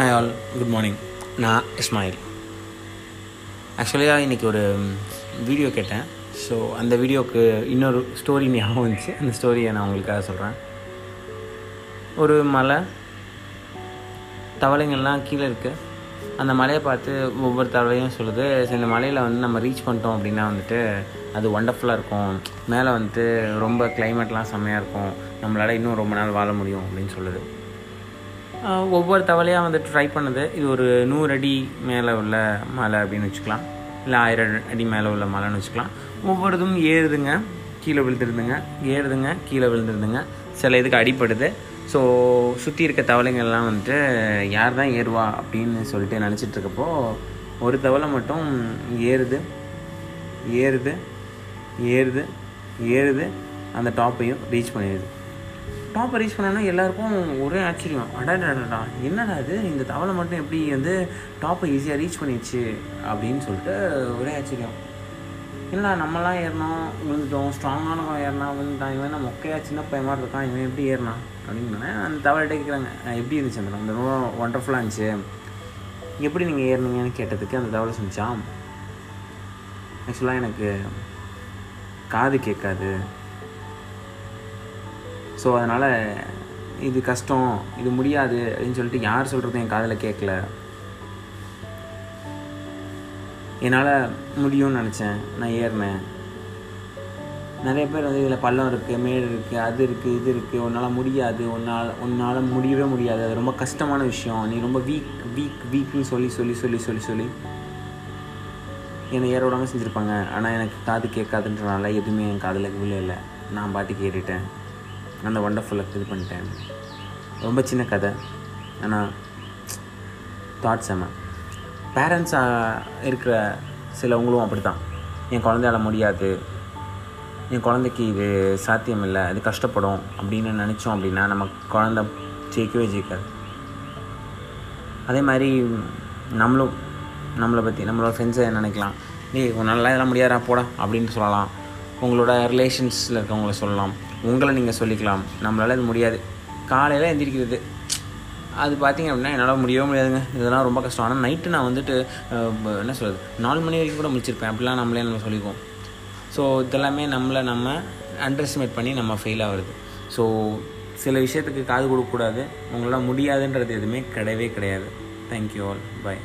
Hi all good morning நான் இஸ்மாயில் ஆக்சுவலியாக இன்றைக்கி ஒரு வீடியோ கேட்டேன். ஸோ அந்த வீடியோவுக்கு இன்னொரு ஸ்டோரி ஞாபகம் வந்துச்சு. அந்த ஸ்டோரியை நான் உங்களுக்காக சொல்கிறேன் ஒரு மலை தவளைங்கள்லாம் கீழே இருக்குது அந்த மலையை பார்த்து ஒவ்வொரு தவளையும் சொல்லுது சரி இந்த மலையில் வந்து நம்ம ரீச் பண்ணிட்டோம் அப்படின்னா வந்துட்டு அது ஒண்டர்ஃபுல்லாக இருக்கும். மேலே வந்துட்டு ரொம்ப கிளைமேட்லாம் செம்மையாக இருக்கும். நம்மளால் இன்னும் ரொம்ப நாள் வாழ முடியும். அப்படின்னு சொல்லுது. ஒவ்வொரு தவளையாக வந்துட்டு ட்ரை பண்ணுது. இது ஒரு நூறு அடி மேலே உள்ள மலை அப்படின்னு வச்சுக்கலாம். இல்லை ஆயிரம் அடி மேலே உள்ள மலைன்னு வச்சுக்கலாம். ஒவ்வொருதும் ஏறுதுங்க கீழே விழுந்துருதுங்க ஏறுதுங்க கீழே விழுந்துருதுங்க. சில இதுக்கு அடிப்படுது ஸோ சுற்றி இருக்க தவளைங்கள்லாம் வந்துட்டு யார் தான் ஏறுவா? அப்படின்னு சொல்லிட்டு நினச்சிட்ருக்கப்போ ஒரு தவளை மட்டும் ஏறுது ஏறுது ஏறுது ஏறுது. அந்த டாப்பையும் ரீச் பண்ணிடுது. டாப்பை ரீச் பண்ணோன்னா எல்லாருக்கும் ஒரே ஆச்சரியம். அடாடா என்னடா இது? இந்த தவளை மட்டும் எப்படி வந்து டாப்பை ஈஸியாக ரீச் பண்ணிடுச்சு அப்படின்னு சொல்லிட்டு ஒரே ஆச்சரியம். இல்லை நம்மலாம் ஏறினோம் விழுந்துட்டோம் ஸ்ட்ராங்கானவங்க ஏறினா விழுந்துட்டான் இவன் நம்ம மொக்கையா சின்ன பையன் மாதிரி இருக்கான் இவன் எப்படி ஏறினான் அப்படின்னு அந்த தவளைகிட்ட கேட்குறாங்க எப்படி இருந்துச்சு அந்த அந்த ரொம்ப ஒண்டர்ஃபுல்லாக இருந்துச்சு. எப்படி நீங்கள் ஏறினீங்கன்னு கேட்டதுக்கு அந்த தவளை சொன்னிச்சான் ஆக்சுவலாக எனக்கு காது கேட்காது. ஸோ அதனால் இது கஷ்டம் இது முடியாது அப்படின்னு சொல்லிட்டு யார் சொல்கிறதும் என் காதில் கேட்கல என்னால் முடியும்னு நினச்சேன். நான் ஏறினேன். நிறைய பேர் வந்து இதில் பள்ளம் இருக்குது மேடு இருக்குது அது இருக்குது இது இருக்குது உன்னால் முடியாது. உன்னால் உன்னால் முடியவே முடியாது. அது ரொம்ப கஷ்டமான விஷயம். நீ ரொம்ப வீக் வீக் வீக்னு சொல்லி சொல்லி சொல்லி சொல்லி சொல்லி என்னை ஏற விடாமல் செஞ்சுருப்பாங்க. ஆனால் எனக்கு காது கேட்காதுன்றனால எதுவுமே என் காதில் விழல. நான் பாட்டுக்கு ஏறிட்டேன். அந்த ஒண்டர்ஃபுல்லாக இது பண்ணிட்டேன். ரொம்ப சின்ன கதை. ஆனால் தாட்ஸ் செம்ம பேரண்ட்ஸாக இருக்கிற சிலவங்களும் அப்படி தான் என் குழந்தையால முடியாது. என் குழந்தைக்கு இது சாத்தியம் இல்லை. அது கஷ்டப்படும் அப்படின்னு நினச்சோம் அப்படின்னா நம்ம குழந்த ஜெயிக்கவே ஜெயிக்காது. அதே மாதிரி நம்மளும் நம்மளை பற்றி நம்மளோட ஃப்ரெண்ட்ஸை நினைக்கலாம். டேய் நல்லா இதெல்லாம் முடியாதா போடா அப்படின்னு சொல்லலாம். உங்களோட ரிலேஷன்ஸில் இருக்கவங்கள சொல்லலாம். உங்களை நீங்கள் சொல்லிக்கலாம். நம்மளால் இது முடியாது. காலையில் எந்திரிக்கிறது. அது பார்த்தீங்க அப்படின்னா என்னால் முடியவே முடியாதுங்க. இதெல்லாம் ரொம்ப கஷ்டம். ஆனால் நைட்டு நான் வந்துட்டு என்ன சொல்கிறது நாலு மணி வரைக்கும் கூட முடிச்சிருப்பேன் அப்படிலாம் நம்மளே நம்ம சொல்லிக்குவோம். ஸோ இதெல்லாமே நம்மளை நம்ம அண்டர்எஸ்டிமேட் பண்ணி நம்ம ஃபெயில் ஆகுறது. ஸோ சில விஷயத்துக்கு காது கொடுக்கக்கூடாது. உங்களால் முடியாதுன்றது எதுவுமே கிடையவே கிடையாது. தேங்க்யூ ஆல் பாய்